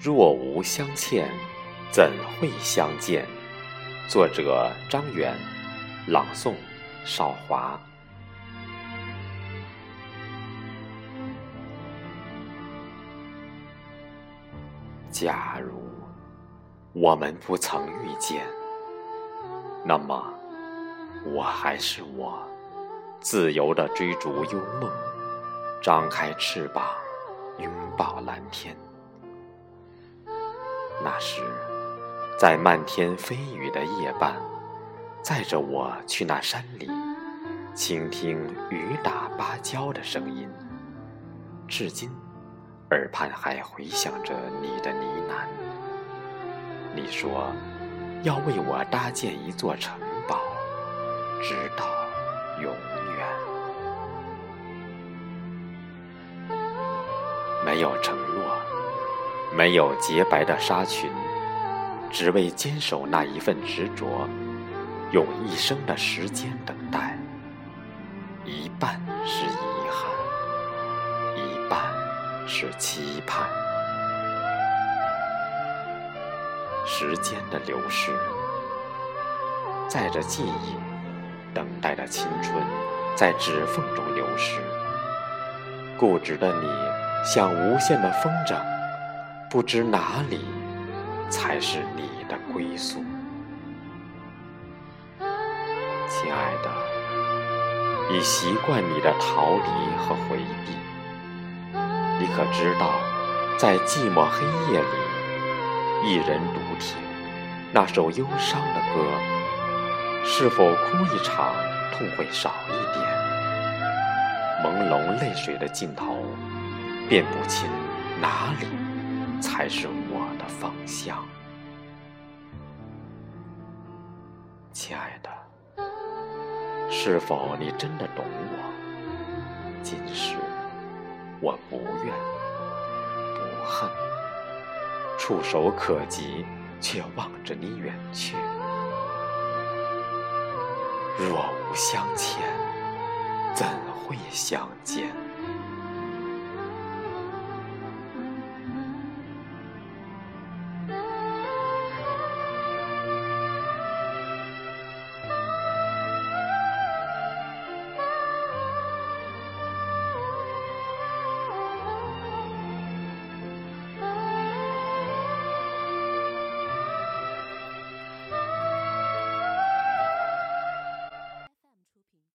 若无相欠，怎会相见？作者：张远，朗诵：少华。假如我们不曾遇见，那么我还是我，自由地追逐幽梦，张开翅膀，拥抱蓝天。那时，在漫天飞雨的夜半，载着我去那山里，倾听雨打芭蕉的声音。至今，耳畔还回响着你的呢喃。你说，要为我搭建一座城堡，直到永远。没有承诺。没有洁白的纱裙，只为坚守那一份执着，用一生的时间等待。一半是遗憾，一半是期盼。时间的流逝，载着记忆，等待着青春，在指缝中流失。固执的你，像无限的风筝。不知哪里才是你的归宿，亲爱的，已习惯你的逃离和回避。你可知道，在寂寞黑夜里，一人独听那首忧伤的歌，是否哭一场，痛会少一点？朦胧泪水的尽头，辨不清哪里。才是我的方向，亲爱的，是否你真的懂我？今世我不怨不恨，触手可及，却望着你远去。若无相欠，怎会相见？